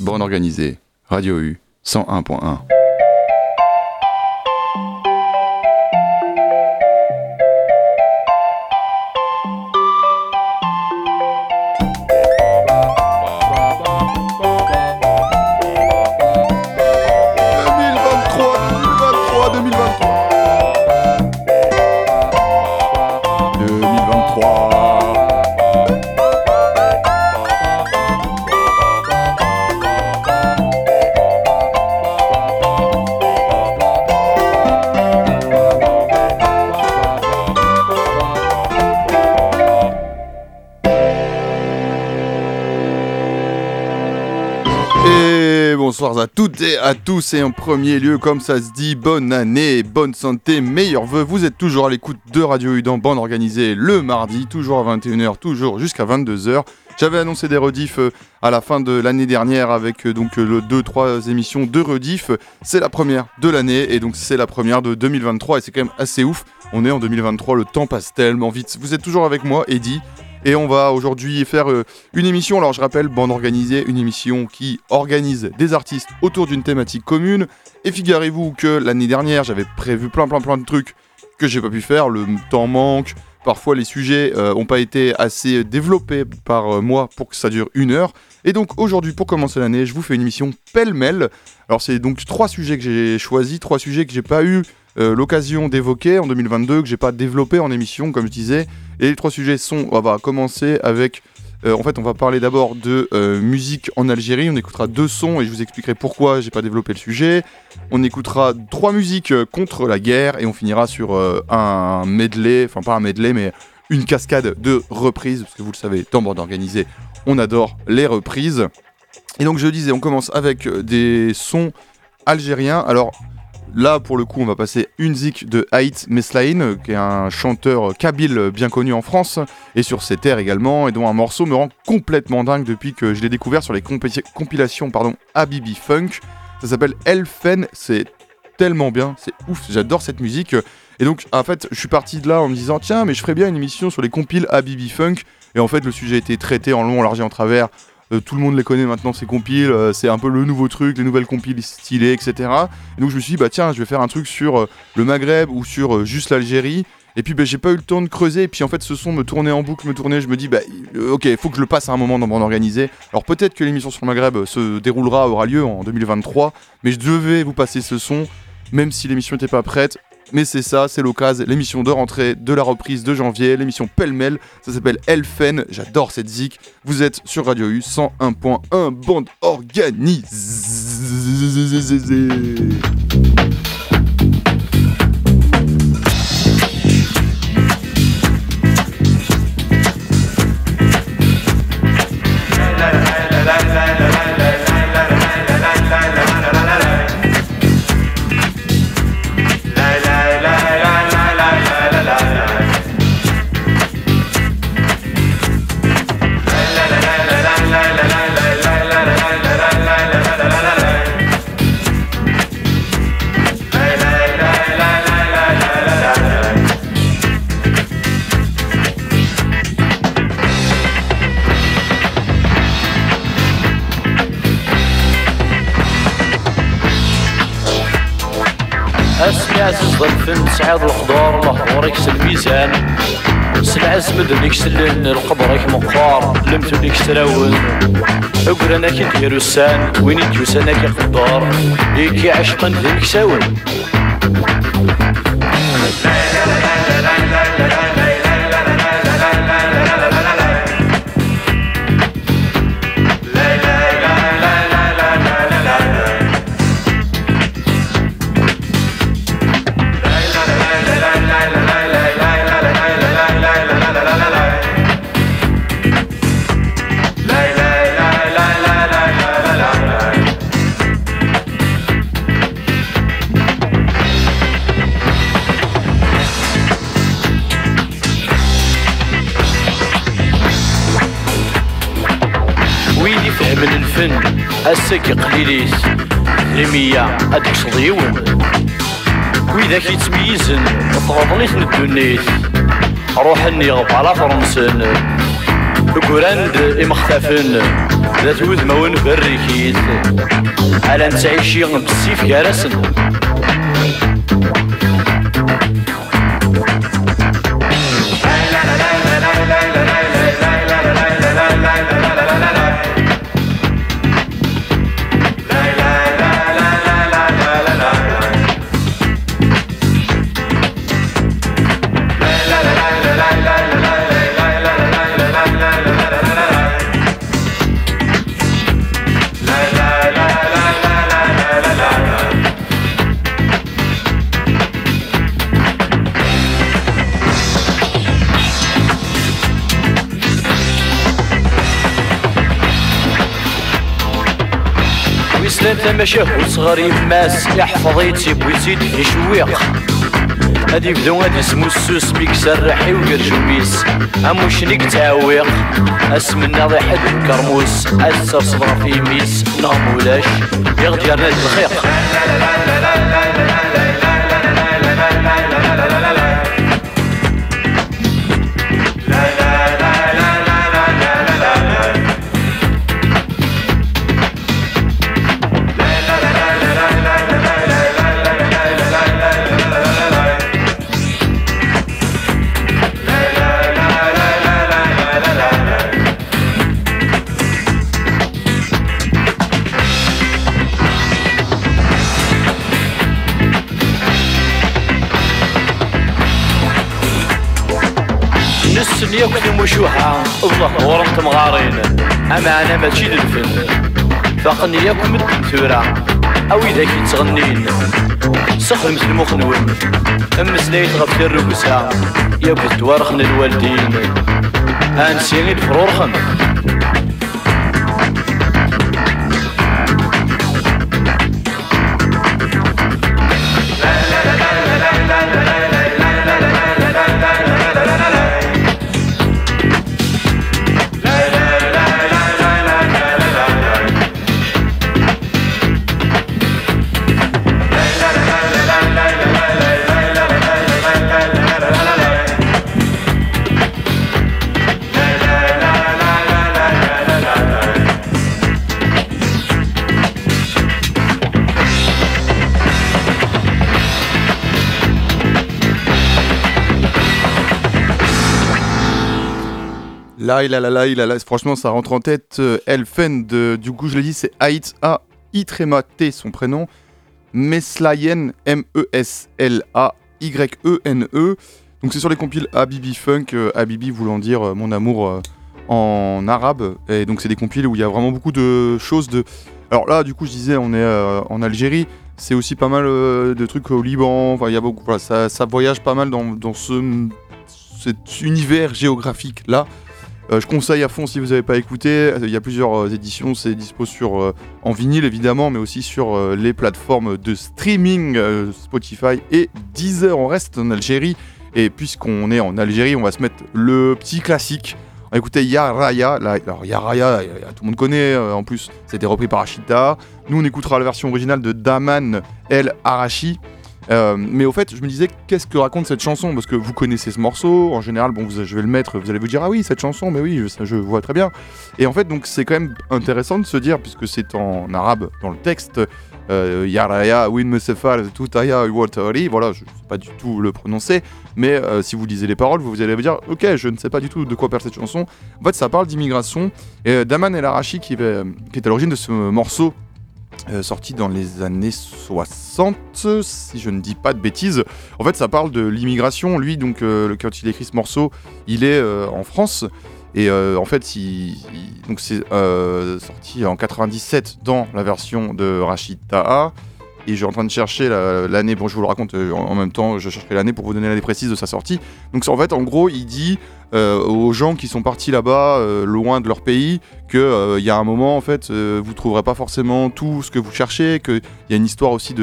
Borne organisée, Radio U 101.1. à tous et en premier lieu, comme ça se dit, bonne année, bonne santé, meilleurs vœux. Vous êtes toujours à l'écoute de Radio U dans bande organisée le mardi, toujours à 21h, toujours jusqu'à 22h. J'avais annoncé des rediffs euh, à la fin de l'année dernière avec euh, donc euh, le 2-3 émissions de rediff. C'est la première de l'année et donc c'est la première de 2023 et c'est quand même assez ouf. On est en 2023, le temps passe tellement vite. Vous êtes toujours avec moi, Eddy. Et on va aujourd'hui faire euh, une émission, alors je rappelle, bande organisée, une émission qui organise des artistes autour d'une thématique commune. Et figurez-vous que l'année dernière, j'avais prévu plein plein plein de trucs que j'ai pas pu faire, le temps manque, parfois les sujets n'ont euh, pas été assez développés par euh, moi pour que ça dure une heure. Et donc aujourd'hui, pour commencer l'année, je vous fais une émission pêle-mêle. Alors c'est donc trois sujets que j'ai choisis, trois sujets que j'ai pas eu l'occasion d'évoquer en 2022, que j'ai pas développé en émission, comme je disais. Et les trois sujets sont, on va commencer avec, euh, en fait, on va parler d'abord de euh, musique en Algérie. On écoutera deux sons et je vous expliquerai pourquoi j'ai pas développé le sujet. On écoutera trois musiques euh, contre la guerre et on finira sur un medley, enfin pas un medley, mais une cascade de reprises, parce que vous le savez, dans Bande Organisée, on adore les reprises. Et donc je disais, on commence avec des sons algériens. Alors Là, pour le coup, on va passer une zik de Haït Meslain, qui est un chanteur kabyle bien connu en France, et sur ses terres également, et dont un morceau me rend complètement dingue depuis que je l'ai découvert sur les compilations pardon, Habibi Funk. Ça s'appelle Elfen, c'est tellement bien, c'est ouf, j'adore cette musique. Et donc, en fait, je suis parti de là en me disant, tiens, mais je ferais bien une émission sur les compiles Habibi Funk. Et en fait, le sujet a été traité en long, en large et en travers euh, tout le monde les connaît maintenant, ces compiles, euh, c'est un peu le nouveau truc, les nouvelles compiles stylées, etc. Et donc je me suis dit, bah tiens, je vais faire un truc sur euh, le Maghreb ou sur juste l'Algérie. Et puis bah, j'ai pas eu le temps de creuser, et puis en fait ce son me tournait en boucle, me tournait, je me dis, bah ok, faut que je le passe à un moment dans mon organisé. Alors peut-être que l'émission sur le Maghreb se déroulera, aura lieu en 2023, mais je devais vous passer ce son, même si l'émission n'était pas prête, mais c'est ça, c'est l'occasion, l'émission de rentrée de la reprise de janvier, l'émission pêle-mêle, ça s'appelle Elfen, j'adore cette zik, vous êtes sur Radio U 101.1, bande organisée. اسمي عزيز ضيف سعاد الخضار لحضور يكس الميزان. سلعز مدن يكس اللهن القبرك مقار لمتو يكس تلاون اقرنا كي ديرو السان وين يديوسانا كي قدار يكي إيه عشقن ذي مكساون السك قليليس لمية هاديك صديون وإذا كيتميزن تغضنيت ندونيس روح النيغ على فرنسن الكوراند إمختفن ذات وذمون بريكيت على نتعيشي بالسيف كارسن ويسلم تماشاه وصغر يماس يحفظ يتسيب ويزيد يشويق هادي بدو هادي اسمو السوس بيك سرحي وقرجوميس أمو شنيك تعويق؟ اسم الناضي حد كرموس اسر صبر في ميس. نغم ولاش؟ يغدير نادي الخيق الله. ورمت مغارين. أما أنا ماشي الفن فاقني ياك مد تورا أو إذا كي تغنين. سخدمت المخنون مسليت غف الرقصة. يا بد ورخن الوالدين. أنسي الفرورخن Là, il a là, il a là. Franchement, ça rentre en tête. Euh, Elfen, de, du coup, je l'ai dit, c'est Aït A. Itrema T, son prénom. Meslayen, M-E-S-L-A-Y-E-N-E. Donc, c'est sur les compiles Habibi Funk. euh, Habibi voulant dire euh, mon amour en arabe. Et donc, c'est des compiles où il y a vraiment beaucoup de choses. De... Alors là, du coup, je disais, on est en Algérie. C'est aussi pas mal de trucs au Liban. Enfin, il y a beaucoup. Ça voyage pas mal dans, dans ce, cet univers géographique là. Euh, je conseille à fond si vous n'avez pas écouté. Il y a plusieurs euh, éditions. C'est dispo sur euh, en vinyle évidemment, mais aussi sur les plateformes de streaming Spotify et Deezer. On reste en Algérie et puisqu'on est en Algérie, on va se mettre le petit classique. On va écouter Ya Raya. Là, alors Ya Raya, euh, tout le monde connaît. en plus, c'était repris par Ashita. Nous, on écoutera la version originale de Daman El Arashi. Euh, mais au fait, je me disais, qu'est-ce que raconte cette chanson? Parce que vous connaissez ce morceau, en général, bon, je vais le mettre, vous allez vous dire, ah oui, cette chanson, mais oui, je, vois très bien. Et en fait, donc, c'est quand même intéressant de se dire, puisque c'est en arabe dans le texte, euh, Yaraya, Win Mesefal, Tutaya, Watari, voilà, je ne sais pas du tout le prononcer, mais euh, si vous lisez les paroles, vous allez vous dire, ok, je ne sais pas du tout de quoi parle cette chanson. En fait, ça parle d'immigration. Et Daman El va- qui est à l'origine de ce morceau, euh, sorti dans les années 60, si je ne dis pas de bêtises. En fait, ça parle de l'immigration. Lui, donc, euh, quand il écrit ce morceau, il est euh, en France. Et euh, en fait, donc c'est sorti en 97 dans la version de Rachid Taha. Et je suis en train de chercher la- l'année, bon je vous le raconte en en même temps, je chercherai l'année pour vous donner l'année précise de sa sortie. Donc en fait, en gros, il dit aux gens qui sont partis là-bas, euh, loin de leur pays, qu'il y a un moment, en fait, euh, vous trouverez pas forcément tout ce que vous cherchez, qu'il y a une histoire aussi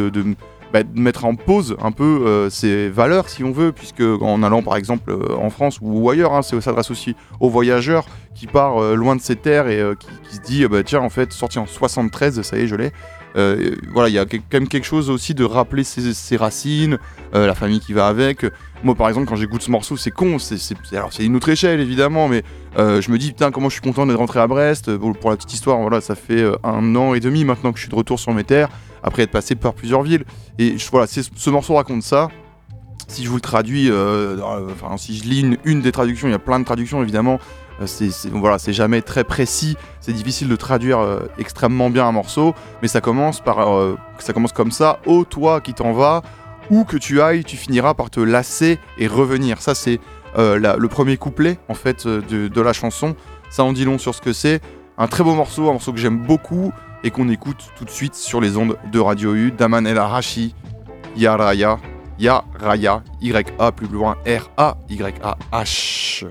bah, de mettre en pause un peu euh, ses valeurs, si on veut, puisque en allant par exemple euh, en France ou ailleurs, hein, ça s'adresse aussi aux voyageurs qui part euh, loin de ses terres et euh, qui, se dit, euh, bah, tiens, en fait, sorti en 73, ça y est, je l'ai. euh, voilà, il y a quand même quelque chose aussi de rappeler ses, racines, la famille qui va avec. Moi, par exemple, quand j'écoute ce morceau, c'est con. C'est, une autre échelle, évidemment, mais je me dis, putain, comment je suis content d'être rentré à Brest. Pour, la petite histoire, voilà, ça fait un an et demi maintenant que je suis de retour sur mes terres, après être passé par plusieurs villes. Et voilà, ce morceau raconte ça si je vous le traduis, euh, enfin, si je lis une, des traductions, il y a plein de traductions évidemment. Euh, c'est jamais très précis. C'est difficile de traduire euh, extrêmement bien un morceau, mais ça commence par, ça commence comme ça. Oh toi qui t'en vas, où que tu ailles, tu finiras par te lasser et revenir. Ça c'est le premier couplet en fait de, de, la chanson. Ça en dit long sur ce que c'est. Un très beau morceau, un morceau que j'aime beaucoup et qu'on écoute tout de suite sur les ondes de Radio U. Daman El Arashi, Yaraya. Ya Raya, Y-A plus loin, R-A-Y-A-H.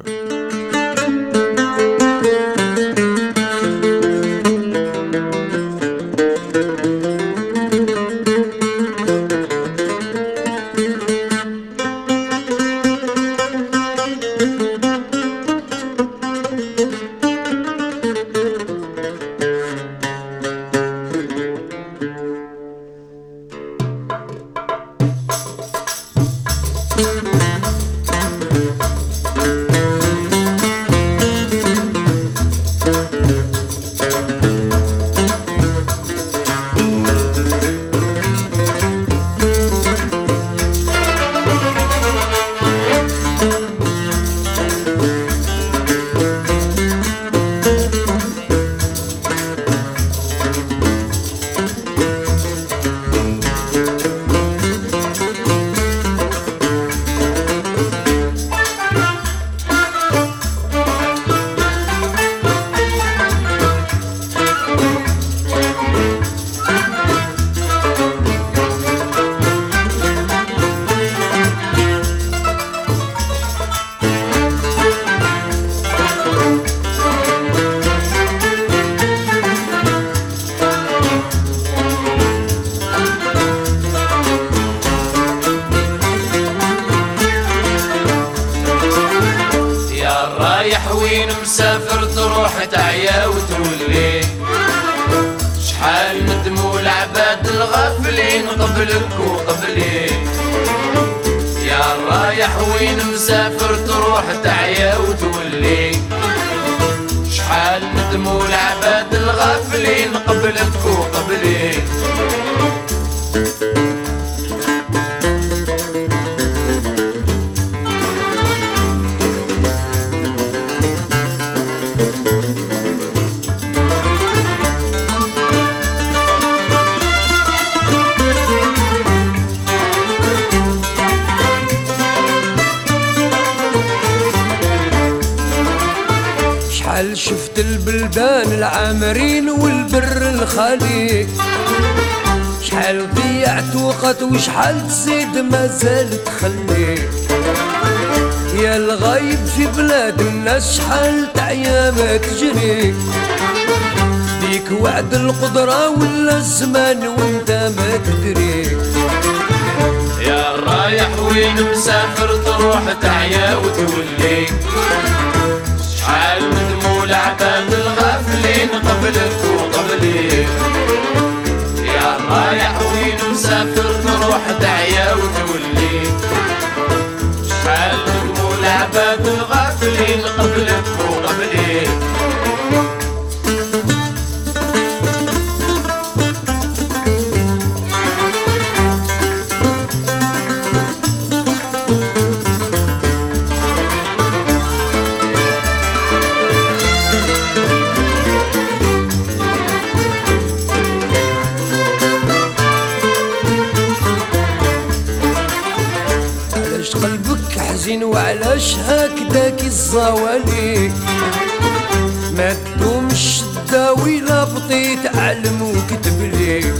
وين مسافر تروح تعيا وتولي. شحال من دموع عباد الغافلين قبلك وقبلي. يا رايح وين مسافر تروح تعيا وتولي. شحال نقول عباد الغافلين قبلك وقبلي. الزوالي. ما تدومش الداوي لا بطيت علم وكتب لي.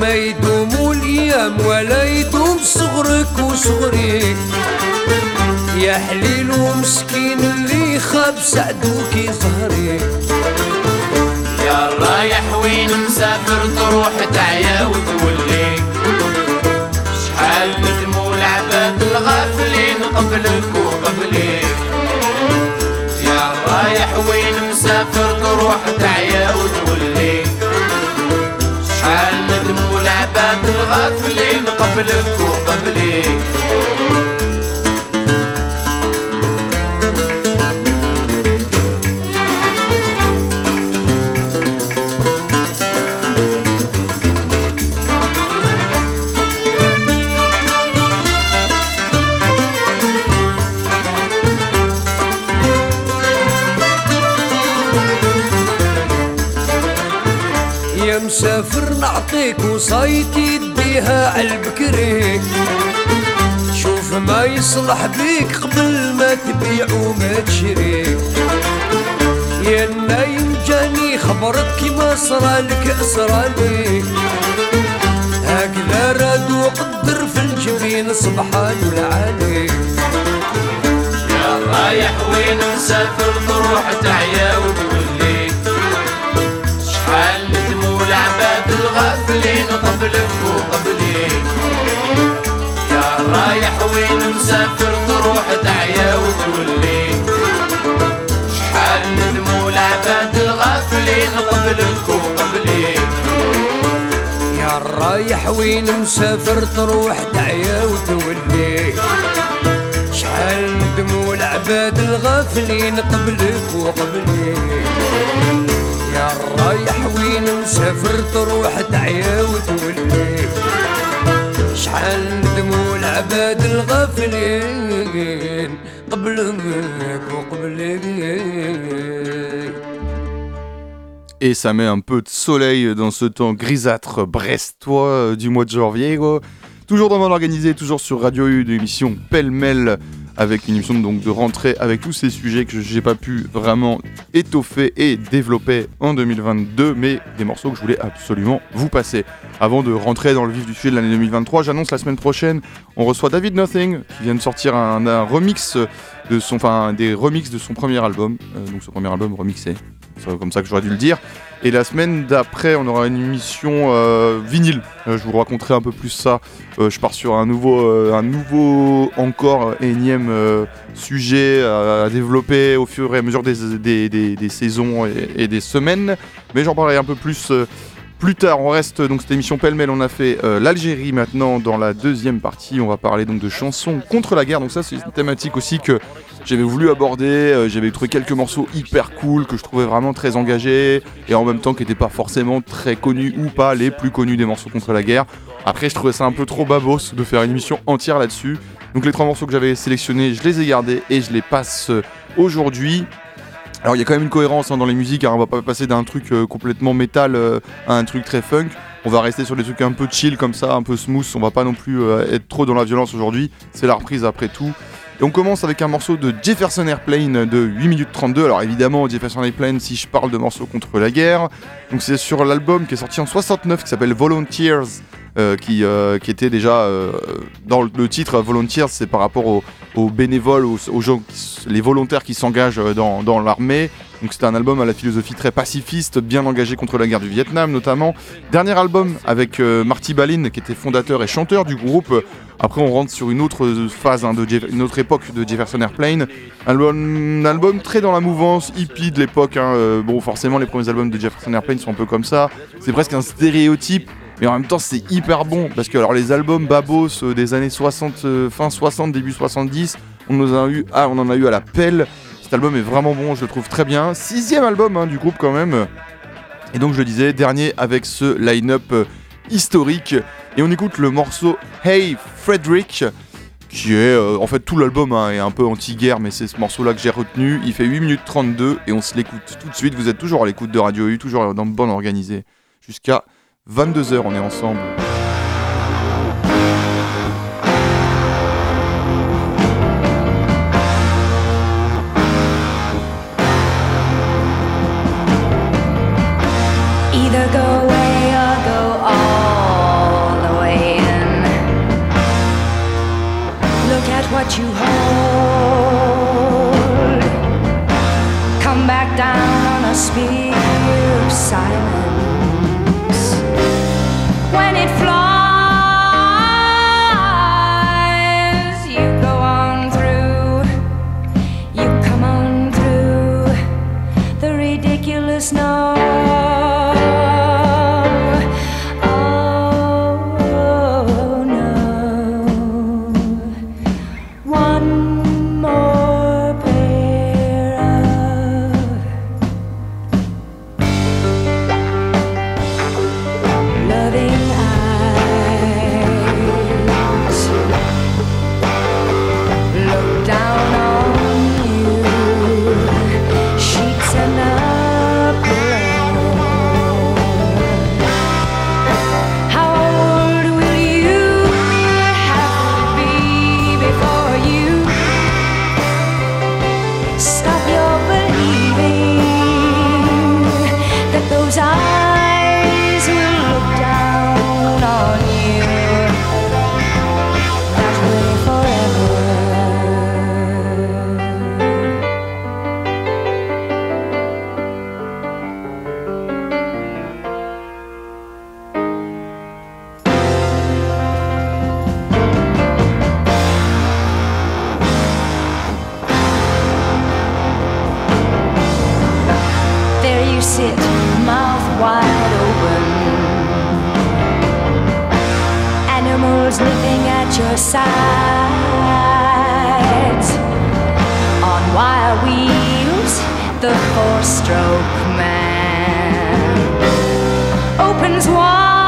ما يدوم الأيام ولا يدوم صغرك وصغري. يا حليل ومسكين اللي خاب سعدوك ظهري. يا رايح وين مسافر تروح تعيا وتولي. شحال ندموا العباد الغافلين قبلك تسافر تروح تعيا وتولي شحال ندم ولعبات الغافلين قبلك وقبلي. مسافر نعطيك وصايتي تديها عالبكري شوف ما يصلح بيك قبل ما تبيع وما تشري. يا نايم جاني خبرك كيما صرالك صرالي هكذا راد وقدر في الجبين سبحان العالي يا رايح وين مسافر تروح تعيا وتولي الغافلين قبلك وقبلي يا رايح وين مسافر تروح تعيا وتولي شحال ندموا العباد الغافلين قبلك وقبلي يا رايح وين مسافر تروح تعيا وتولي شحال ندموا العباد الغافلين قبلك وقبلي يا رايح وين مسافر تروح تعيا وتولي شحال ندموا العباد الغافلين قبلك وقبلي Et ça met un peu de soleil dans ce temps grisâtre brestois euh, du mois de janvier. quoi. Toujours dans Monde Organisé, toujours sur Radio U, de l'émission Pêle-Mêle, avec une émission donc de rentrée avec tous ces sujets que j'ai pas pu vraiment étoffer et développer en 2022, mais des morceaux que je voulais absolument vous passer. Avant de rentrer dans le vif du sujet de l'année 2023, j'annonce la semaine prochaine, on reçoit David Nothing, qui vient de sortir un, un remix de son, enfin des remixes de son premier album, euh, donc son premier album remixé, c'est comme ça que j'aurais dû le dire. Et la semaine d'après, on aura une émission euh, vinyle. Euh, je vous raconterai un peu plus ça. Euh, je pars sur un nouveau, euh, un nouveau encore énième euh, sujet à, développer au fur et à mesure des, saisons et, des semaines. Mais j'en parlerai un peu plus. plus tard, on reste donc cette émission pêle-mêle. On a fait l'Algérie maintenant dans la deuxième partie. On va parler donc de chansons contre la guerre. Donc ça, c'est une thématique aussi que j'avais voulu aborder. Euh, j'avais trouvé quelques morceaux hyper cool que je trouvais vraiment très engagés et en même temps qui n'étaient pas forcément très connus ou pas les plus connus des morceaux contre la guerre. Après, je trouvais ça un peu trop babos de faire une émission entière là-dessus. Donc les trois morceaux que j'avais sélectionnés, je les ai gardés et je les passe euh, aujourd'hui. Alors il y a quand même une cohérence hein, dans les musiques, hein, on va pas passer d'un truc euh, complètement métal à un truc très funk. On va rester sur des trucs un peu chill comme ça, un peu smooth. On va pas non plus être trop dans la violence aujourd'hui. C'est la reprise après tout. Et on commence avec un morceau de Jefferson Airplane de 8 minutes 32. Alors évidemment, Jefferson Airplane, si je parle de morceaux contre la guerre, donc c'est sur l'album qui est sorti en 69 qui s'appelle Volunteers, euh, qui, euh, qui était déjà euh, dans le titre Volunteers, c'est par rapport aux, aux bénévoles, aux, gens, les volontaires qui s'engagent euh, dans, l'armée. Donc c'était un album à la philosophie très pacifiste, bien engagé contre la guerre du Vietnam notamment. Dernier album avec euh, Marty Balin qui était fondateur et chanteur du groupe. Après on rentre sur une autre phase, hein, une autre époque de Jefferson Airplane. Un album très dans la mouvance hippie de l'époque. hein. Euh, Bon forcément les premiers albums de Jefferson Airplane sont un peu comme ça. C'est presque un stéréotype. Mais en même temps, c'est hyper bon parce que alors les albums babos euh, des années 60, euh, fin 60, début 70, on en a eu, ah, on en a eu à la pelle. Cet album est vraiment bon, je le trouve très bien. Sixième album hein, du groupe quand même. Et donc je le disais, dernier avec ce line-up euh, historique. Et on écoute le morceau Hey Frederick, qui est en fait tout l'album hein, est un peu anti-guerre, mais c'est ce morceau-là que j'ai retenu. Il fait 8 minutes 32 et on se l'écoute tout de suite. Vous êtes toujours à l'écoute de Radio U, toujours dans le bon organisé. Jusqu'à 22h, on est ensemble. Your sides. On wire wheels, the four stroke man opens wide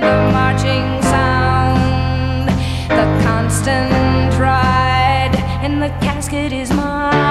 the marching sound, the constant ride, and the casket is mine.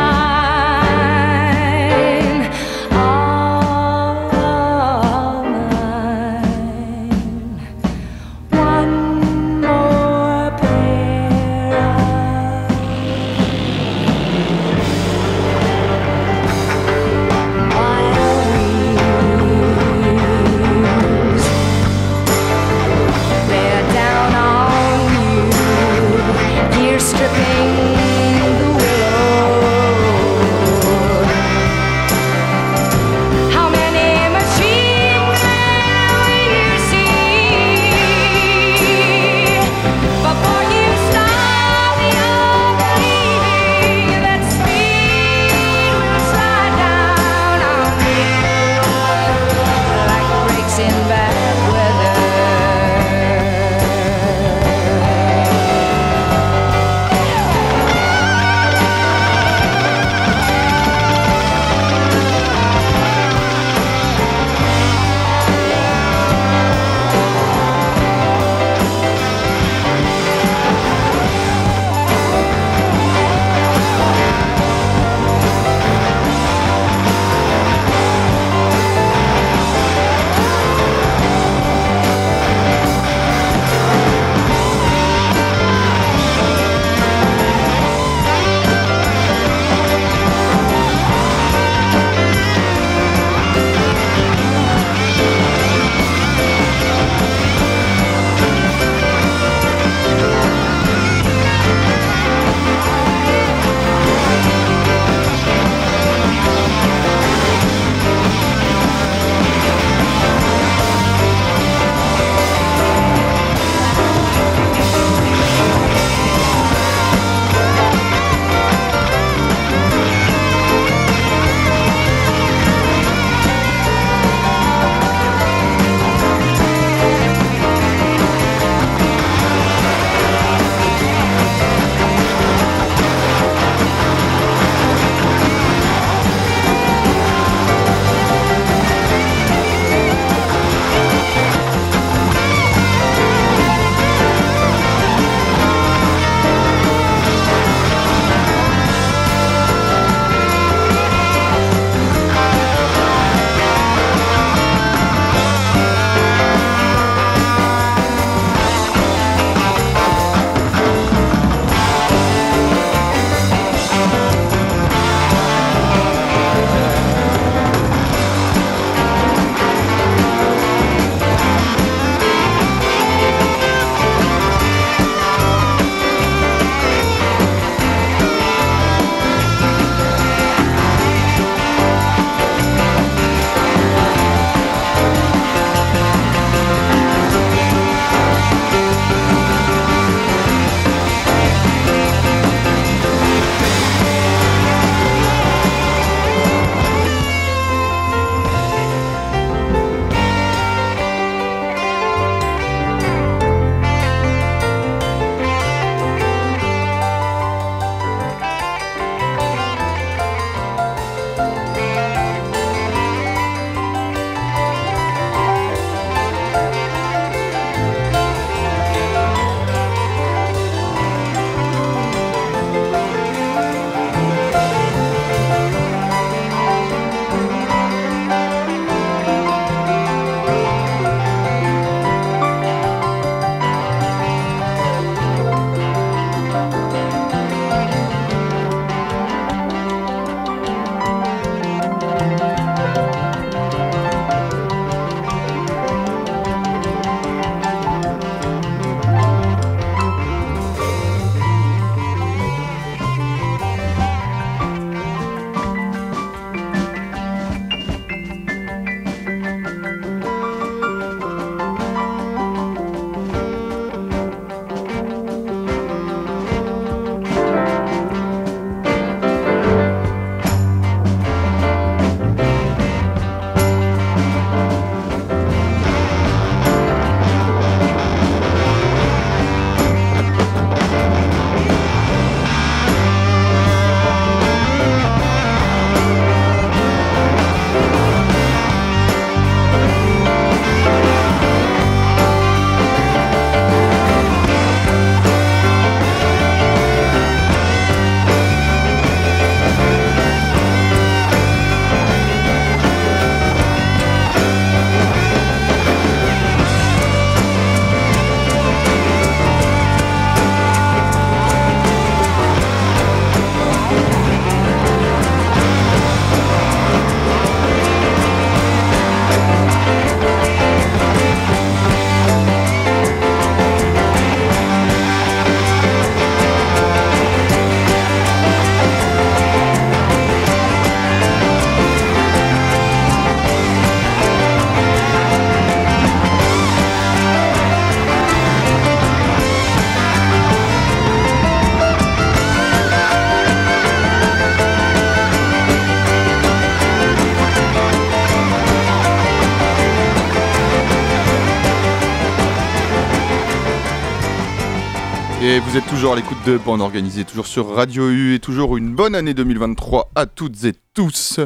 Toujours l'écoute de Bande Organisée, toujours sur Radio U et toujours une bonne année 2023 à toutes et tous.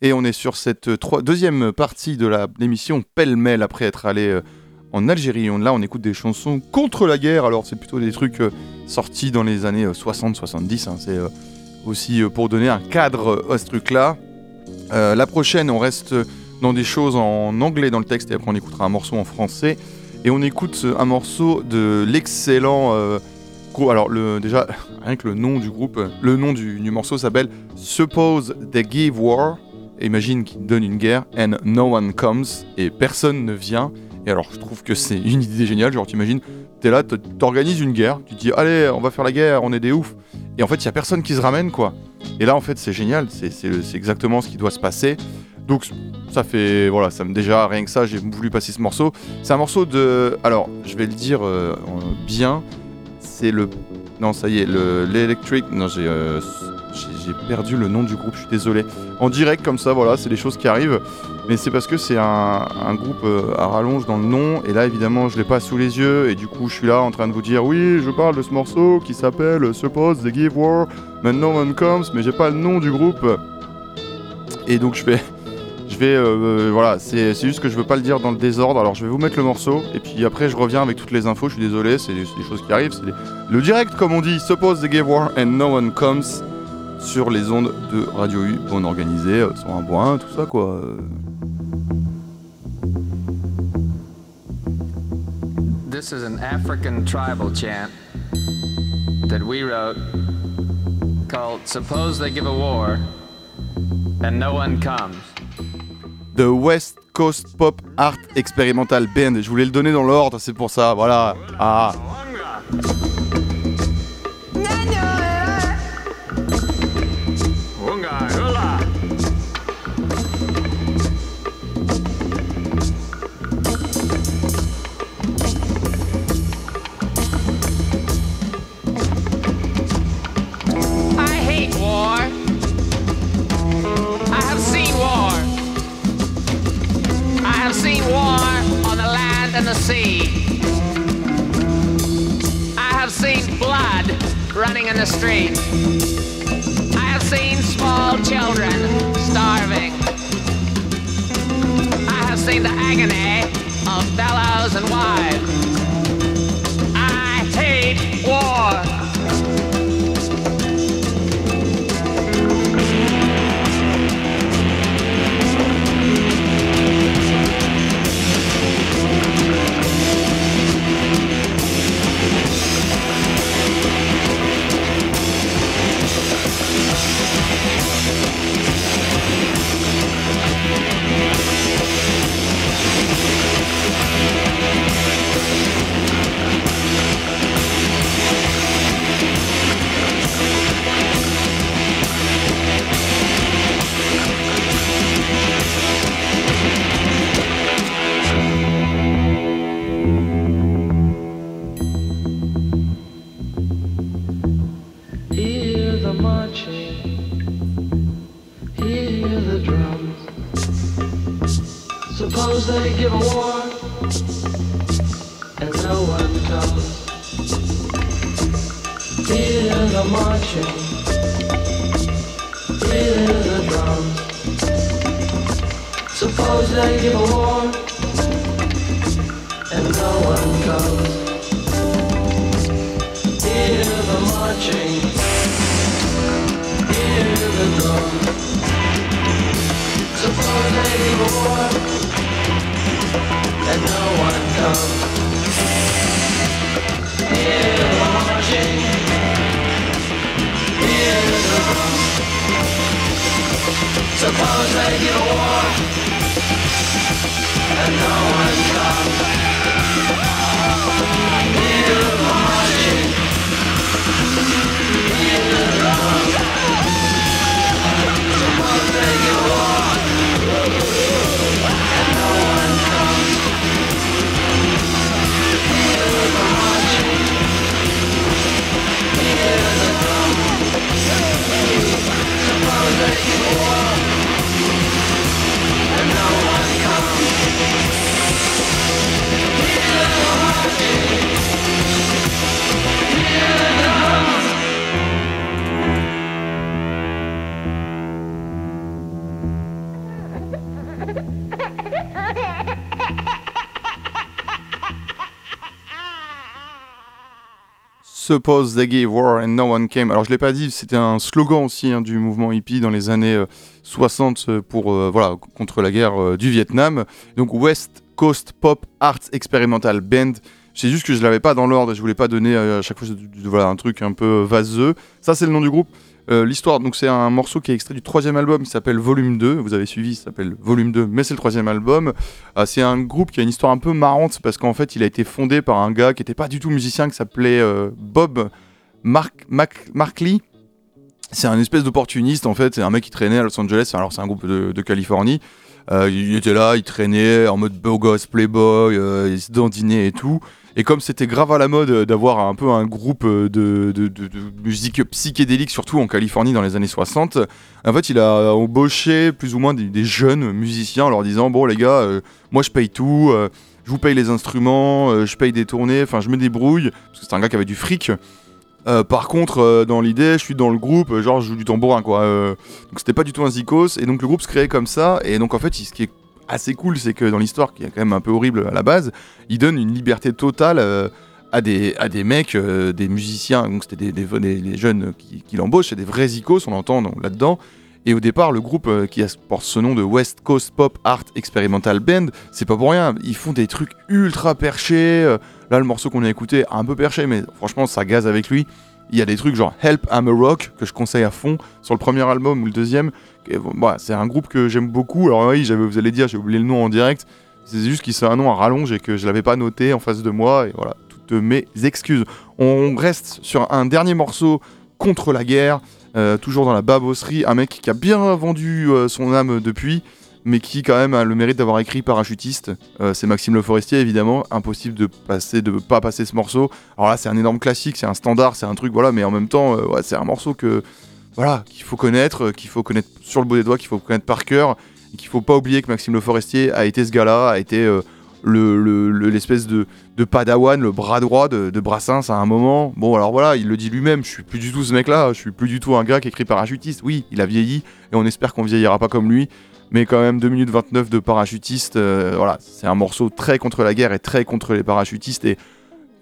Et on est sur cette trois- deuxième partie de l'émission pêle-mêle après être allé euh, en Algérie. On- là, on écoute des chansons contre la guerre. Alors, c'est plutôt des trucs euh, sortis dans les années 60-70. hein. C'est euh, aussi euh, pour donner un cadre euh, à ce truc-là. Euh, la prochaine, on reste dans des choses en anglais dans le texte et après on écoutera un morceau en français. Et on écoute euh, un morceau de l'excellent euh. Alors, déjà, rien que le nom du groupe, le nom du, morceau s'appelle Suppose They Give War. Imagine qu'ils donnent une guerre and no one comes et personne ne vient. Et alors, je trouve que c'est une idée géniale. Genre, t'imagines, t'es là, t'organises une guerre, tu dis, allez, on va faire la guerre, on est des oufs. Et en fait, il y a personne qui se ramène, quoi. Et là, en fait, c'est génial. C'est exactement ce qui doit se passer. Donc, ça fait. Voilà, ça me déjà, rien que ça, j'ai voulu passer ce morceau. C'est un morceau de. Alors, je vais le dire euh, en- bien. C'est le. Non, ça y est, le l'Electric. Non, j'ai euh, perdu le nom du groupe, je suis désolé. En direct, comme ça, voilà, c'est des choses qui arrivent. Mais c'est parce que c'est un, groupe euh, à rallonge dans le nom. Et là, évidemment, je l'ai pas sous les yeux. Et du coup, je suis là en train de vous dire oui, je parle de ce morceau qui s'appelle Suppose They Give War, But No One Comes. Mais j'ai pas le nom du groupe. Et donc, je vais. Vais, euh, euh, voilà, c'est juste que je veux pas le dire dans le désordre. Alors je vais vous mettre le morceau et puis après je reviens avec toutes les infos. Je suis désolé, c'est des, choses qui arrivent. Des- le direct, comme on dit, suppose they give war and no one comes sur les ondes de Radio U, bon organisé, euh, sur un bois, tout ça quoi. This is an African tribal chant that we wrote called Suppose They Give a War and No One Comes. The West Coast Pop Art Experimental Band. Je voulais le donner dans l'ordre, c'est pour ça. Voilà. Ah. Suppose they gave war and no one came. Alors je l'ai pas dit, c'était un slogan aussi hein, du mouvement hippie dans les années euh, 60 euh, pour euh, voilà contre la guerre euh, du Vietnam. Donc West Coast Pop Arts Experimental Band. C'est juste que je l'avais pas dans l'ordre, je voulais pas donner à chaque fois voilà un truc un peu vaseux. Ça c'est le nom du groupe. Euh, L'histoire, donc c'est un morceau qui est extrait du troisième album qui s'appelle Volume 2. Vous avez suivi, ça s'appelle Volume 2, mais c'est le troisième album. Ah, c'est un groupe qui a une histoire un peu marrante parce qu'en fait, il a été fondé par un gars qui n'était pas du tout musicien, qui s'appelait euh, Bob Mark, Mac- Markley. C'est un espèce d'opportuniste en fait. C'est un mec qui traînait à Los Angeles. Alors, c'est un groupe de, de Californie. Euh, il était là, il traînait en mode beau gosse, playboy, il se dandinait et tout. Et comme c'était grave à la mode euh, d'avoir un peu un groupe euh, de, musique psychédélique, surtout en Californie dans les années 60, en fait, il a embauché plus ou moins des, jeunes musiciens en leur disant Bon, les gars, euh, moi je paye tout, je vous paye les instruments, je paye des tournées, enfin, je me débrouille, parce que c'est un gars qui avait du fric. Par contre, dans l'idée, je suis dans le groupe, genre je joue du tambourin, quoi. Donc c'était pas du tout un zikos, et donc le groupe se créait comme ça, et donc en fait, ce qui est assez cool, c'est que dans l'histoire, qui est quand même un peu horrible à la base, il donne une liberté totale euh, à, des, à des mecs, euh, des musiciens, donc c'était des, des, jeunes qui, qui l'embauchent, c'est des vrais zikos, on l'entend là-dedans. Et au départ, le groupe euh, qui porte ce nom de West Coast Pop Art Experimental Band, c'est pas pour rien. Ils font des trucs ultra perchés. là, le morceau qu'on a écouté, un peu perché, mais franchement, ça gaze avec lui. Il y a des trucs genre Help I'm a Rock que je conseille à fond sur le premier album ou le deuxième. Bah, c'est un groupe que j'aime beaucoup. Alors oui, vous allez dire, j'ai oublié le nom en direct. C'est juste qu'il c'est un nom à rallonge et que je l'avais pas noté en face de moi. Et voilà, toutes mes excuses. On reste sur un dernier morceau contre la guerre, euh, toujours dans la babosserie. Un mec qui a bien vendu euh, son âme depuis, mais qui quand même a le mérite d'avoir écrit Parachutiste. Euh, c'est Maxime Le Forestier, évidemment. Impossible de passer, de pas passer ce morceau. Alors là, c'est un énorme classique, c'est un standard, c'est un truc, voilà. Mais en même temps, c'est un morceau que voilà, qu'il faut connaître, euh, qu'il faut connaître sur le bout des doigts, qu'il faut connaître par cœur, et qu'il faut pas oublier que Maxime Le Forestier a été ce gars-là, a été euh, le- le- le- l'espèce de, de padawan, le bras droit de, de Brassens à un moment. Bon, alors voilà, il le dit lui-même, je suis plus du tout ce mec-là, je suis plus du tout un gars qui écrit parachutiste. Oui, il a vieilli, et on espère qu'on vieillira pas comme lui. Mais quand même, 2 minutes 29 de parachutiste, euh, voilà, c'est un morceau très contre la guerre et très contre les parachutistes. Et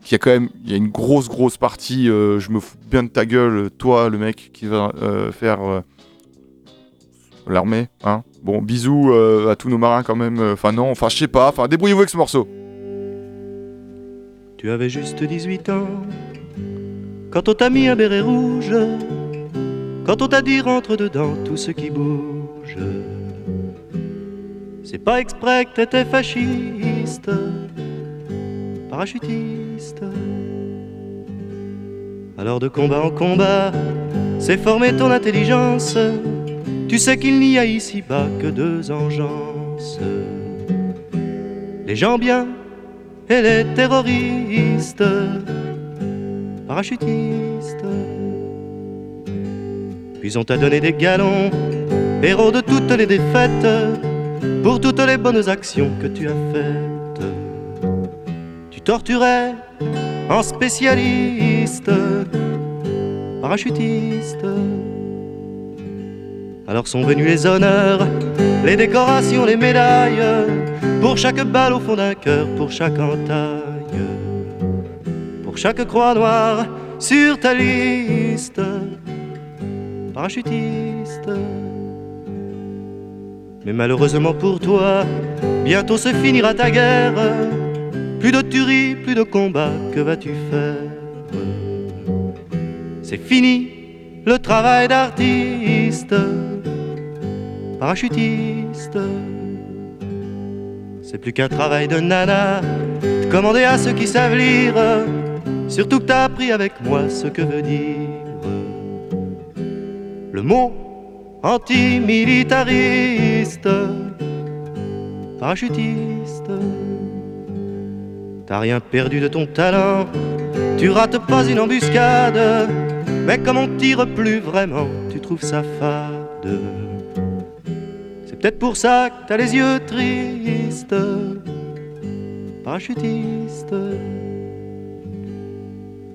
qu'il y a quand même il y a une grosse, grosse partie, euh, je me fous bien de ta gueule, toi, le mec qui va euh, faire euh, l'armée. Hein bon, bisous à tous nos marins quand même. Enfin, non, enfin, je sais pas. Enfin, débrouillez-vous avec ce morceau. Tu avais juste 18 ans quand on t'a mis un béret rouge, quand on t'a dit rentre dedans tout ce qui bouge. C'est pas exprès que t'étais fasciste, parachutiste. Alors de combat en combat, c'est former ton intelligence. Tu sais qu'il n'y a ici-bas que deux engences. Les gens bien et les terroristes, parachutistes. Puis on t'a donné des galons, héros de toutes les défaites, pour toutes les bonnes actions que tu as faites. Tu torturais en spécialiste, parachutiste. Alors sont venus les honneurs, les décorations, les médailles, pour chaque balle au fond d'un cœur, pour chaque entaille, pour chaque croix noire sur ta liste, parachutiste. Mais malheureusement pour toi, bientôt se finira ta guerre. Plus de tuerie, plus de combat, que vas-tu faire? C'est fini le travail d'artiste, parachutiste. C'est plus qu'un travail de nana, de commander à ceux qui savent lire. Surtout que t'as appris avec moi ce que veut dire le mot antimilitariste, parachutiste. T'as rien perdu de ton talent, tu rates pas une embuscade, mais comme on tire plus vraiment, tu trouves ça fade. C'est peut-être pour ça que t'as les yeux tristes, parachutiste.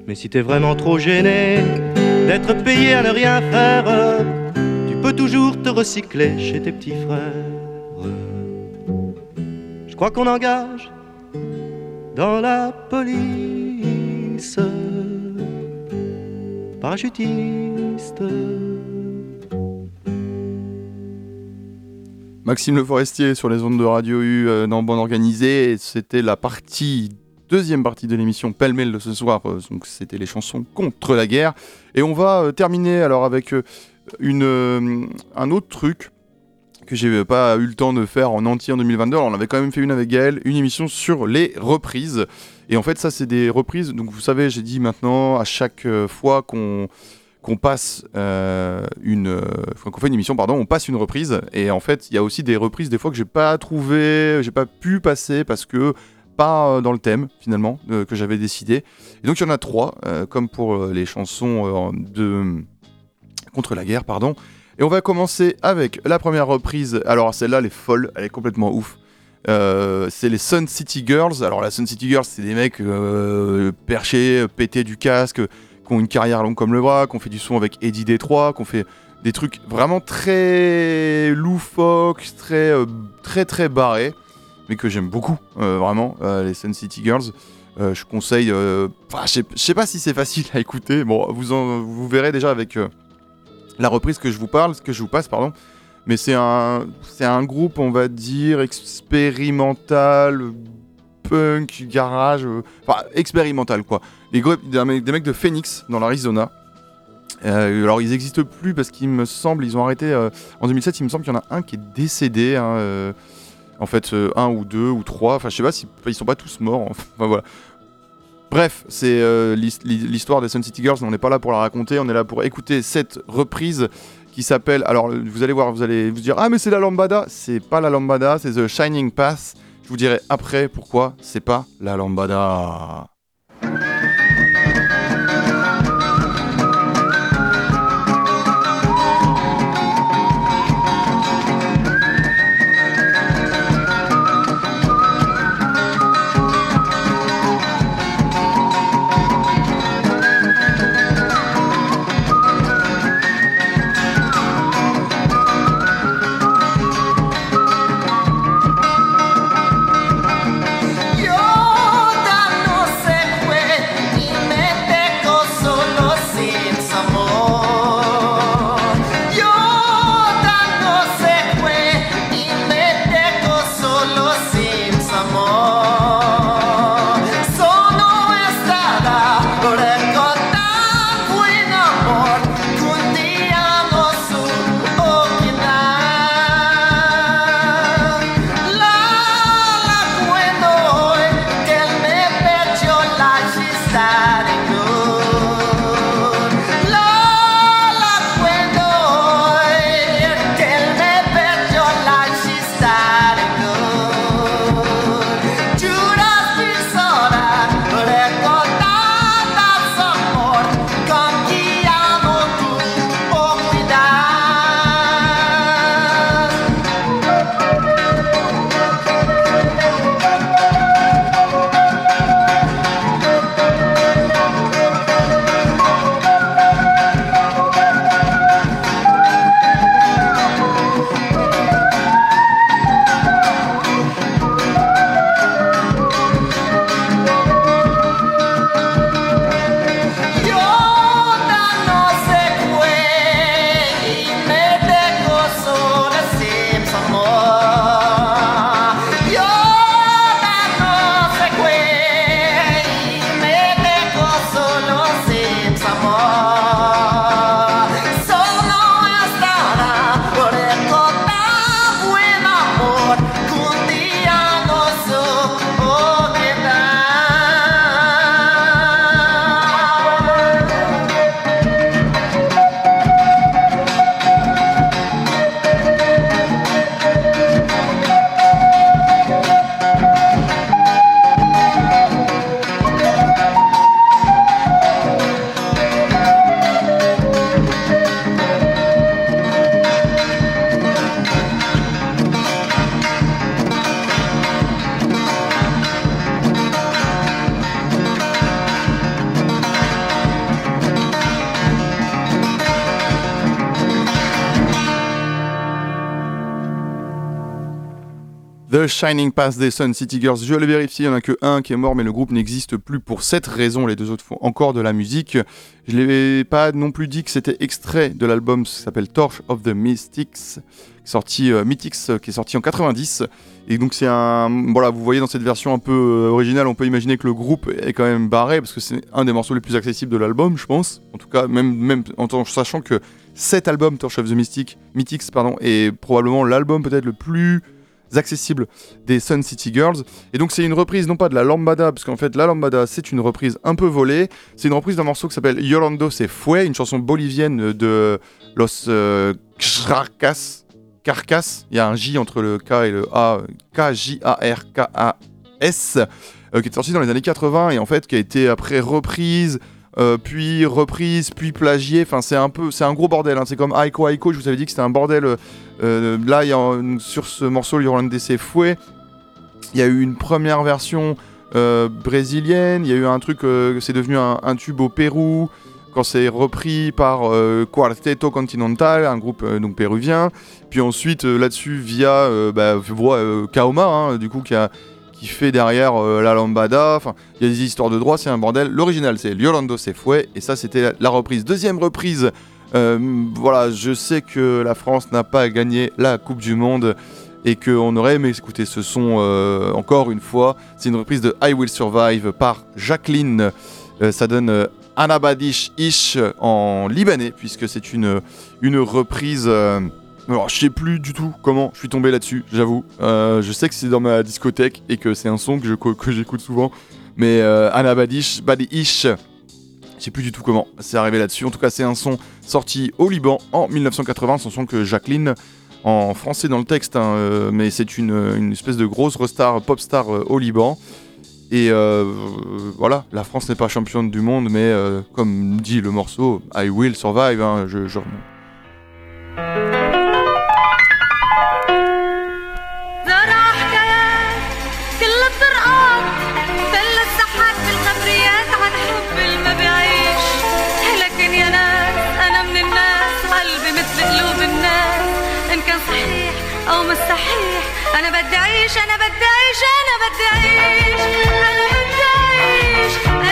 Mais si t'es vraiment trop gêné d'être payé à ne rien faire, tu peux toujours te recycler chez tes petits frères. crois qu'on engage dans la police parachutiste. Maxime Le Forestier sur les ondes de Radio U euh, dans Bande Organisée. C'était la partie, deuxième partie de l'émission pêle-mêle de ce soir. Euh, donc c'était les chansons contre la guerre. Et on va euh, terminer alors avec une, un autre truc que j'ai pas eu le temps de faire en entier en 2022. Alors on avait quand même fait une avec Gaël, une émission sur les reprises. Et en fait ça c'est des reprises. Donc vous savez, j'ai dit maintenant à chaque euh, fois qu'on qu'on passe euh, une euh, qu'on fait une émission pardon on passe une reprise et en fait il y a aussi des reprises des fois que j'ai pas trouvé j'ai pas pu passer parce que pas euh, dans le thème finalement que j'avais décidé et donc il y en a trois comme pour les chansons de contre la guerre pardon et on va commencer avec la première reprise alors celle-là elle est folle elle est complètement ouf Euh, c'est les Sun City Girls. Alors, la Sun City Girls, c'est des mecs euh, perchés, pétés du casque, qui ont une carrière longue comme le bras, qui ont fait du son avec Eddie Détroit, qui ont fait des trucs vraiment très loufoques, très, euh, très, très barrés, mais que j'aime beaucoup, vraiment, les Sun City Girls. Je conseille. je sais- pas si c'est facile à écouter. Bon, vous, en- vous verrez déjà avec la reprise que je vous parle, que je vous passe, pardon. Mais c'est un, c'est un groupe, on va dire, expérimental, punk, garage, euh, enfin expérimental quoi. Les groupes, des, mecs- de Phoenix dans l'Arizona. Euh, alors ils n'existent plus parce qu'il me semble, ils ont arrêté euh, en 2007. Il me semble qu'il y en a un qui est décédé. hein, en fait, un ou deux ou trois. Enfin, je sais pas si ils sont pas tous morts. Enfin voilà. Bref, c'est euh, l'his- l'histoire des Sun City Girls. On n'est pas là pour la raconter. On est là pour écouter cette reprise qui s'appelle. Alors, vous allez voir, vous allez vous dire ah mais c'est la lambada. C'est pas la lambada, c'est The Shining Path. Je vous dirai après pourquoi c'est pas la lambada. Shining Path des Sun City Girls. Je l'ai vérifié, il n'y en a que un qui est mort, mais le groupe n'existe plus pour cette raison. Les deux autres font encore de la musique. Je l'ai pas non plus dit que c'était extrait de l'album qui s'appelle Torch of the Mystics, sorti euh, Mythics, qui est sorti en 90. Et donc c'est un, voilà, vous voyez dans cette version un peu euh, originale, on peut imaginer que le groupe est quand même barré parce que c'est un des morceaux les plus accessibles de l'album, je pense. En tout cas, même même en sachant que cet album Torch of the Mystic, Mythics, pardon, est probablement l'album peut-être le plus accessible des Sun City Girls. Et donc c'est une reprise non pas de la Lambada, parce qu'en fait la Lambada c'est une reprise un peu volée, c'est une reprise d'un morceau qui s'appelle Yolando se fue, une chanson bolivienne de Los euh, Carcas. Carcas, il y a un J entre le K et le A, K-J-A-R-K-A-S, euh, qui est sorti dans les années 80 et en fait qui a été après reprise, euh, puis reprise, puis plagié. Enfin, c'est un peu, c'est un gros bordel. Hein. C'est comme Aiko Aiko. Je vous avais dit que c'était un bordel. Euh, là, y a, sur ce morceau, DC Fouet, il y a eu une première version brésilienne. Il y a eu un truc, c'est devenu un, tube au Pérou quand c'est repris par euh, Quarteto Continental, un groupe euh, donc péruvien. Puis ensuite, euh, là-dessus, via bah, Kaoma, hein, du coup, qui, a, qui fait derrière la lambada. Enfin, il y a des histoires de droit, c'est un bordel. L'original, c'est Yolando Sefue, et ça, c'était la, reprise. Deuxième reprise, voilà, je sais que la France n'a pas gagné la Coupe du Monde et qu'on aurait aimé écouter ce son encore une fois. C'est une reprise de I Will Survive par Jacqueline. ça donne Anabadish Ish en libanais, puisque c'est une, une reprise. Euh, alors, je sais plus du tout comment je suis tombé là-dessus, j'avoue. Euh, je sais que c'est dans ma discothèque et que c'est un son que, j'écoute souvent. Mais euh, Anabadish, Badi Ish, je sais plus du tout comment c'est arrivé là-dessus. En tout cas, c'est un son sorti au Liban en 1980. C'est un son que Jacqueline, en français dans le texte, hein, mais c'est une, une, espèce de grosse star, pop star au Liban. Et euh, voilà, la France n'est pas championne du monde, mais euh, comme dit le morceau, I will survive. Hein, je, je... أو مش صحيح أنا بدي أعيش أنا بدي أعيش أنا بدي أعيش. أنا بدي أعيش.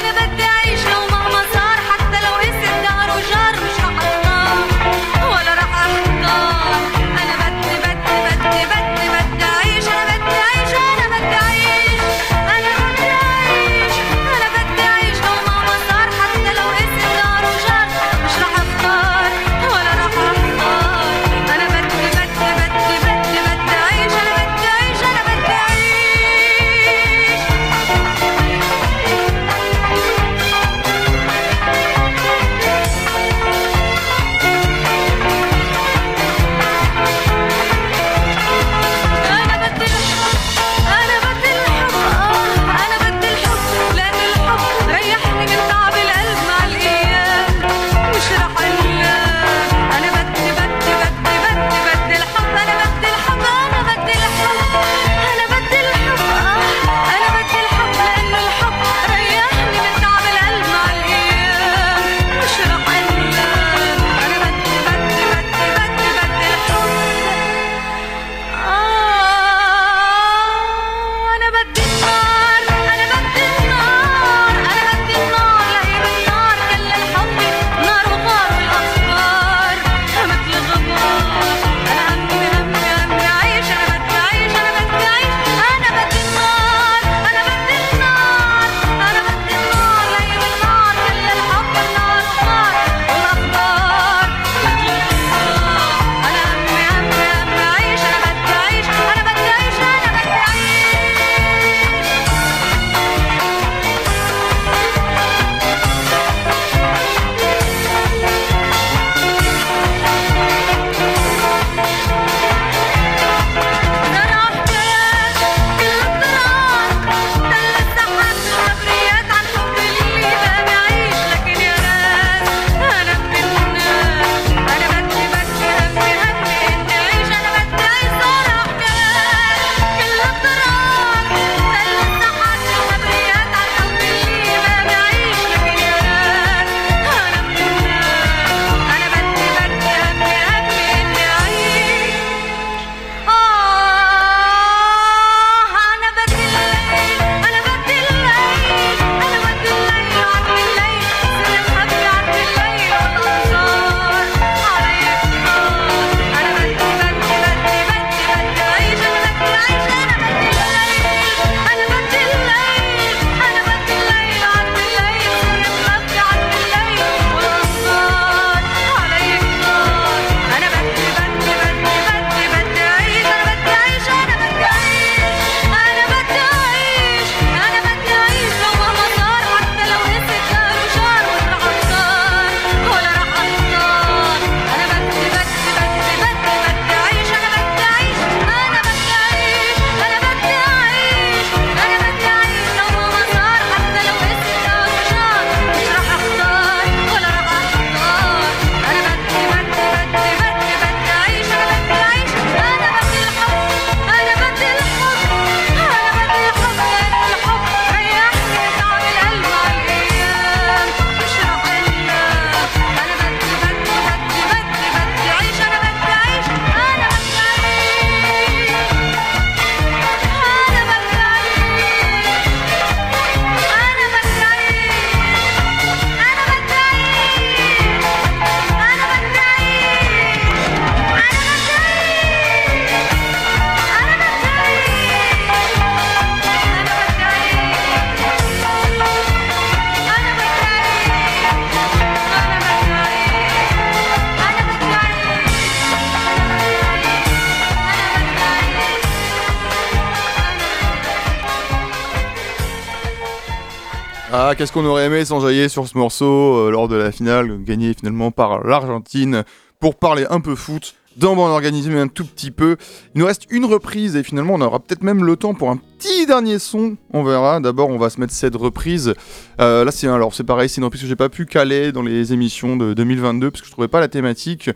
Qu'est-ce qu'on aurait aimé s'enjailler sur ce morceau euh, lors de la finale, gagné finalement par l'Argentine, pour parler un peu foot, Organisée, mais un tout petit peu. Il nous reste une reprise et finalement on aura peut-être même le temps pour un petit dernier son, on verra. D'abord on va se mettre cette reprise. Euh, là c'est alors c'est pareil, c'est une reprise que j'ai pas pu caler dans les émissions de 2022 parce que je trouvais pas la thématique.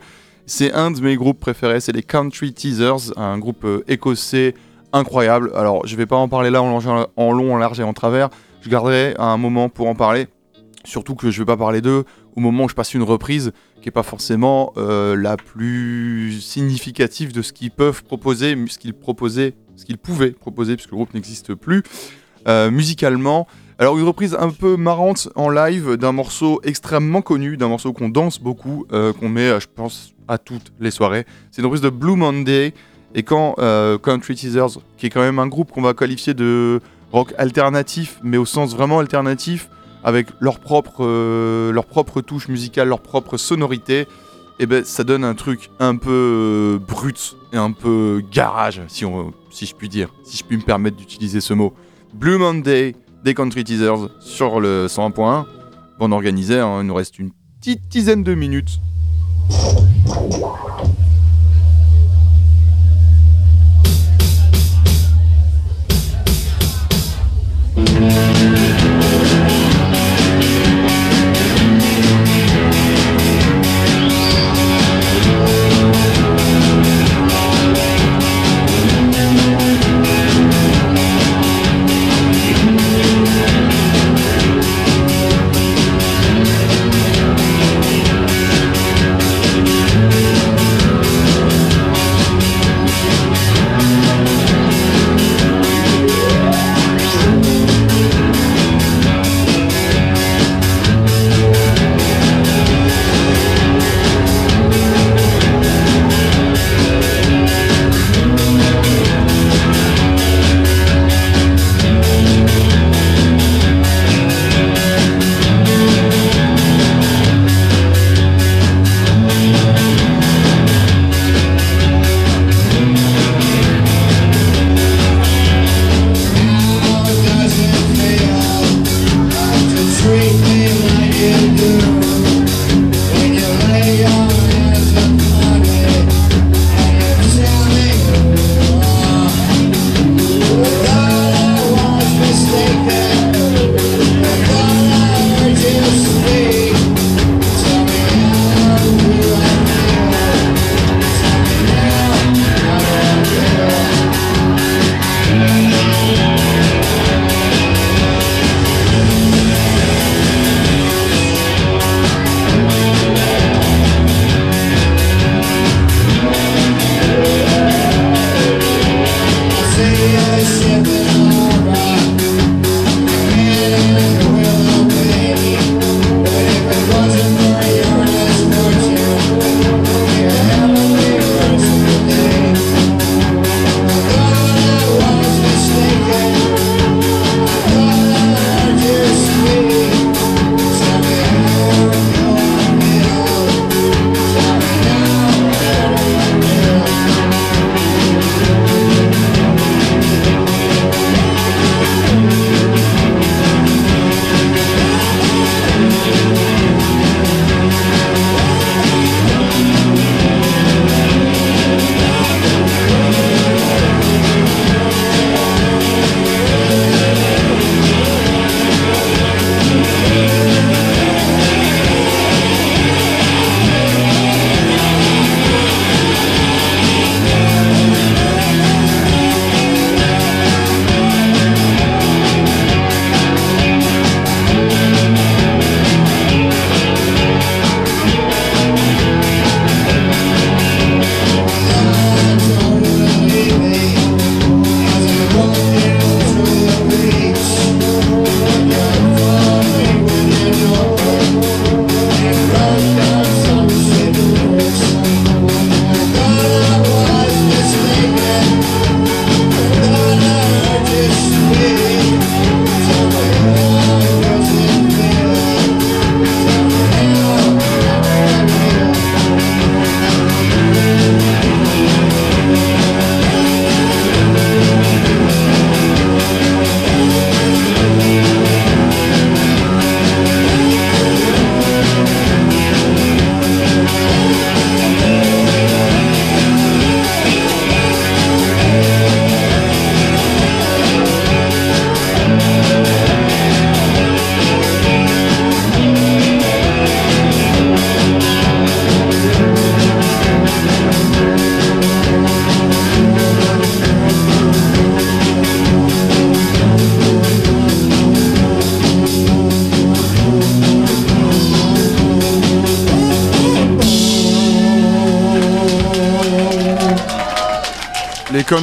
C'est un de mes groupes préférés, c'est les Country Teasers, un groupe euh, écossais incroyable. Alors je vais pas en parler là en long, en large et en travers. Je garderai un moment pour en parler. Surtout que je vais pas parler d'eux au moment où je passe une reprise qui est pas forcément euh, la plus significative de ce qu'ils peuvent proposer, ce qu'ils proposaient, ce qu'ils pouvaient proposer, puisque le groupe n'existe plus, euh, musicalement. Alors une reprise un peu marrante en live d'un morceau extrêmement connu, d'un morceau qu'on danse beaucoup, euh, qu'on met, je pense, à toutes les soirées. C'est une reprise de Blue Monday. Et quand Country Teasers, qui est quand même un groupe qu'on va qualifier de rock alternatif, mais au sens vraiment alternatif, avec leur propre, euh, propre touche musicale, leur propre sonorité, et ben ça donne un truc un peu euh, brut et un peu garage, si, je puis dire, si je puis me permettre d'utiliser ce mot. Blue Monday des Country Teasers sur le 101.1. Bande organisée, hein, il nous reste une petite dizaine de minutes.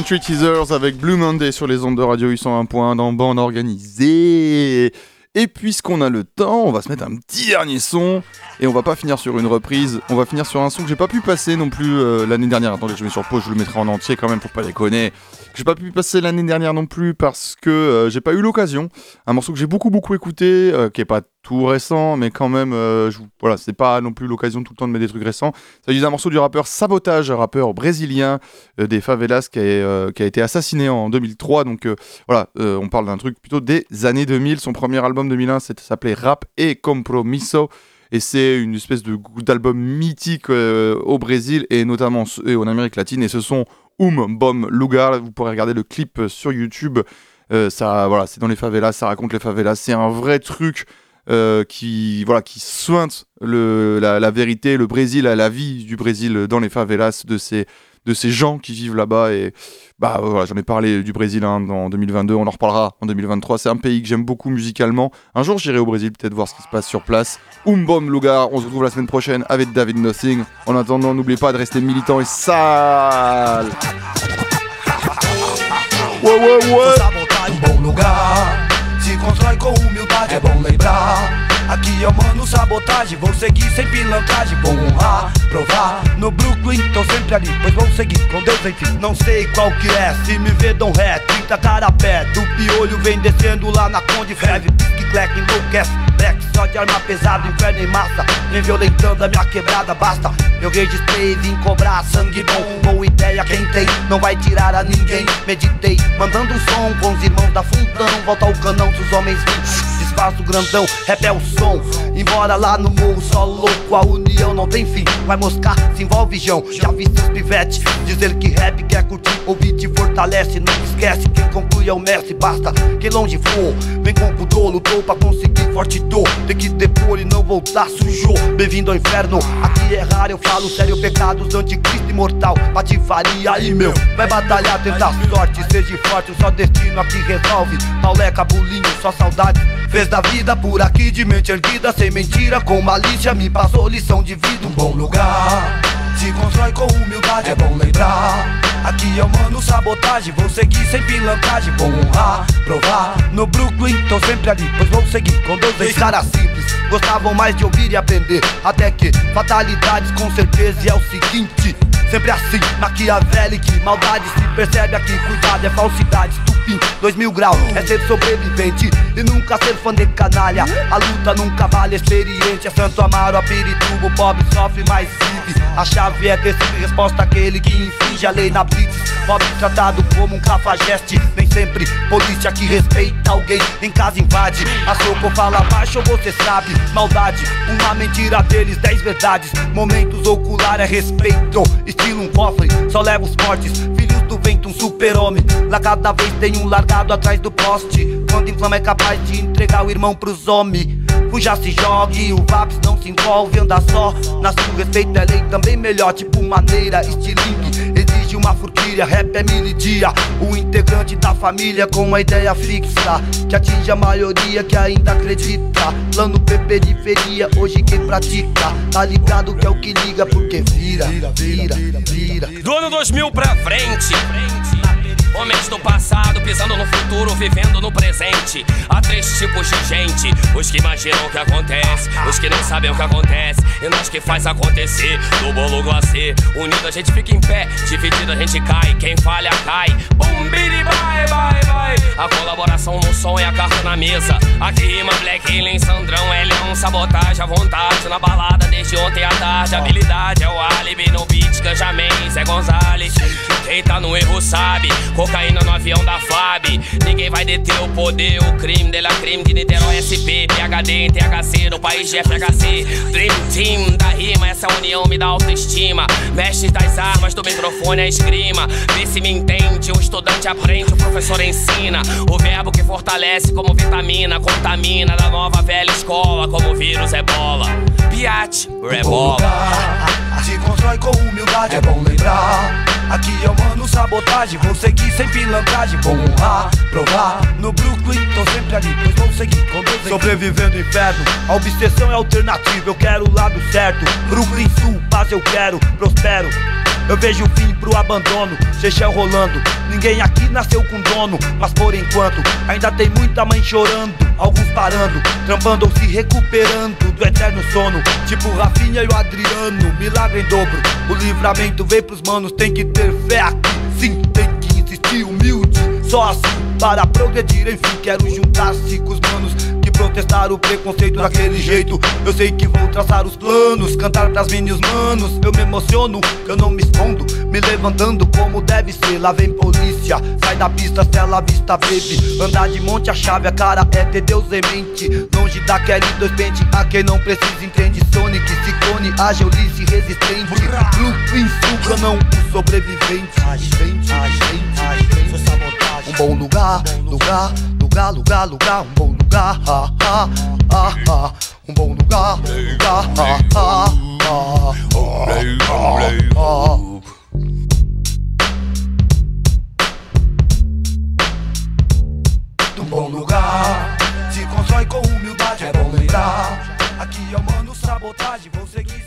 Country Teasers avec Blue Monday sur les ondes de Radio 801.1 dans Bande Organisée. Et puisqu'on a le temps, on va se mettre un petit dernier son. Et on va pas finir sur une reprise, on va finir sur un son que j'ai pas pu passer non plus euh, l'année dernière. Attendez, je mets sur pause, je le mettrai en entier quand même pour pas déconner. J'ai pas pu passer l'année dernière non plus parce que euh, j'ai pas eu l'occasion. Un morceau que j'ai beaucoup beaucoup écouté, euh, qui est pas tout récent, mais quand même, euh, je- voilà, c'est pas non plus l'occasion tout le temps de mettre des trucs récents. Il s'agit d'un morceau du rappeur Sabotage, un rappeur brésilien euh, des favelas qui a, euh, qui a été assassiné en 2003. Donc voilà, on parle d'un truc plutôt des années 2000. Son premier album 2001 c'était- s'appelait Rap et Compromiso. Et c'est une espèce d'album mythique au Brésil et notamment et en Amérique latine. Et ce sont Um Bom Lugar. Vous pourrez regarder le clip euh, sur YouTube. Euh, ça, voilà, c'est dans les favelas, ça raconte les favelas. C'est un vrai truc euh, qui, voilà, qui sointe la vérité, le Brésil, la vie du Brésil dans les favelas de ces, de ces gens qui vivent là-bas. Et bah voilà, j'en ai parlé du Brésil hein, en 2022, on en reparlera en 2023. C'est un pays que j'aime beaucoup musicalement. Un jour, j'irai au Brésil, peut-être voir ce qui se passe sur place. Um bom lugar, on se retrouve la semaine prochaine avec David Nothing. En attendant, n'oubliez pas de rester militant et sale. Ouais, ouais, ouais. Aqui eu mando sabotagem, vou seguir sem pilantragem, vou honrar, provar. No Brooklyn, tô sempre ali, pois vou seguir com Deus, enfim. Não sei qual que é, se me vê, dão ré, 30 cara a pé. Do piolho vem descendo lá na Conde Freve, que cleque enlouquece. Black só de arma pesada, inferno em massa. Vem violentando a minha quebrada, basta. Eu registrei, vim cobrar sangue bom. Boa ideia, quem tem, não vai tirar a ninguém. Meditei, mandando um som com os irmãos da fundão. Volta ao canão dos homens vivos. Desfaz o grandão, rap é o som. Embora lá no morro só louco, a união não tem fim. Vai moscar, se envolve João. Já vi seus pivetes dizer que rap quer curtir. Ouvir te fortalece, não esquece. Quem conclui é o mestre, basta. Quem longe for, vem com pudor, lutou pra conseguir forte dor. Tem que depor e não voltar sujou. Bem-vindo ao inferno, aqui é raro, eu falo sério. Pecados do anticristo imortal, patifaria aí meu. Vai batalhar, tentar sorte, seja forte, o só destino aqui resolve. Pauleca, bulinho, só saudade. Fez da vida por aqui de mente erguida, sem mentira, com malícia. Me passou lição de vida, um bom lugar. Se constrói com humildade, é bom lembrar. Aqui eu mando sabotagem, vou seguir sem pilantragem, vou honrar, provar. No Brooklyn, tô sempre ali, pois vou seguir com Deus cara simples. Gostavam mais de ouvir e aprender, até que fatalidades com certeza. E é o seguinte, sempre assim, maquiavélico, maldade se percebe aqui, cuidado, é falsidade, estupim, dois mil graus, é ser sobrevivente e nunca ser fã de canalha. A luta nunca vale experiente, é Santo Amaro, a Pirituba, o pobre sofre, mas vive. A chave é sempre resposta àquele que infringe a lei na blitz. Pobre tratado como um cafajeste, nem sempre polícia que respeita alguém em casa invade. A soco fala baixo, você sabe, maldade, uma mentira deles, dez verdades. Momentos ocular é respeito, estilo um cofre, só leva os fortes. Filhos do vento, um super-homem. Lá cada vez tem um largado atrás do poste. Quando inflama é capaz de entregar o irmão pros homens. Fuja se jogue, o Vaps não se envolve, anda só. Na sua respeito é lei também melhor, tipo maneira, estilingue. Uma furquilha, rap é milidia. O integrante da família com uma ideia fixa. Que atinge a maioria que ainda acredita. Plano P periferia, hoje quem pratica. Tá ligado que é o que liga, porque vira, vira, vira. Do ano 2000 pra frente. Homens do passado pisando no futuro, vivendo no presente. Há três tipos de gente: os que imaginam o que acontece, os que não sabem o que acontece, e nós que faz acontecer. Do bolo glacê, unido a gente fica em pé, dividido a gente cai. Quem falha cai. Bum, biri, vai, vai, vai. A colaboração no som é a carta na mesa. Aqui rima Black Alien, Sandrão, L1, sabotagem à vontade. Na balada desde ontem à tarde. Habilidade é o álibi no beat, Ganjamin, Zé Gonzalez. Quem tá no erro sabe, cocaína no avião da FAB. Ninguém vai deter o poder, o crime dela crime de Niterói SP, PHD em THC, no país de FHC. Dream Team da rima, essa união me dá autoestima. Mestres das armas, do microfone a esgrima. Vê se me entende, o estudante aprende, o professor ensina. O verbo que fortalece como vitamina, contamina da nova velha escola, como vírus ebola. Piate, rebola. Se constrói com humildade, é bom lembrar. Aqui eu mando sabotagem, vou seguir sem pilantragem, vou honrar, provar. No Brooklyn, tô sempre ali, pois vou seguir com Deus. Sobrevivendo inferno, a obsessão é alternativa, eu quero o lado certo. Brooklyn Sul, paz eu quero, prospero. Eu vejo o fim pro abandono, chechão rolando. Ninguém aqui nasceu com dono, mas por enquanto ainda tem muita mãe chorando. Alguns parando, trampando ou se recuperando do eterno sono. Tipo Rafinha e o Adriano, milagre em dobro. O livramento vem pros manos, tem que ter fé aqui. Sim, tem que insistir humilde. Só assim para progredir, enfim, quero juntar-se com os manos que protestaram o preconceito daquele jeito. Eu sei que vou traçar os planos, cantar pras minhas manos. Eu me emociono, eu não me escondo, me levantando como deve ser. Lá vem polícia, sai da pista, cela vista, baby. Andar de monte, a chave, a cara é ter Deus em mente. Longe da Kelly, dois pente, a quem não precisa entende. Sonic, Ciclone, ágil, lice, resistente. Brooklyn, suga, não o sobrevivente. Agente, agente, agente. Um bom lugar, lugar, lugar, lugar, lugar, um bom lugar, ah, ah, ah, ah. Um bom lugar, lugar, ah, ah, ah, ah, ah, ah. Um bom lugar, se constrói com humildade, é bom lembrar. Aqui é o mano sabotagem, vou seguir.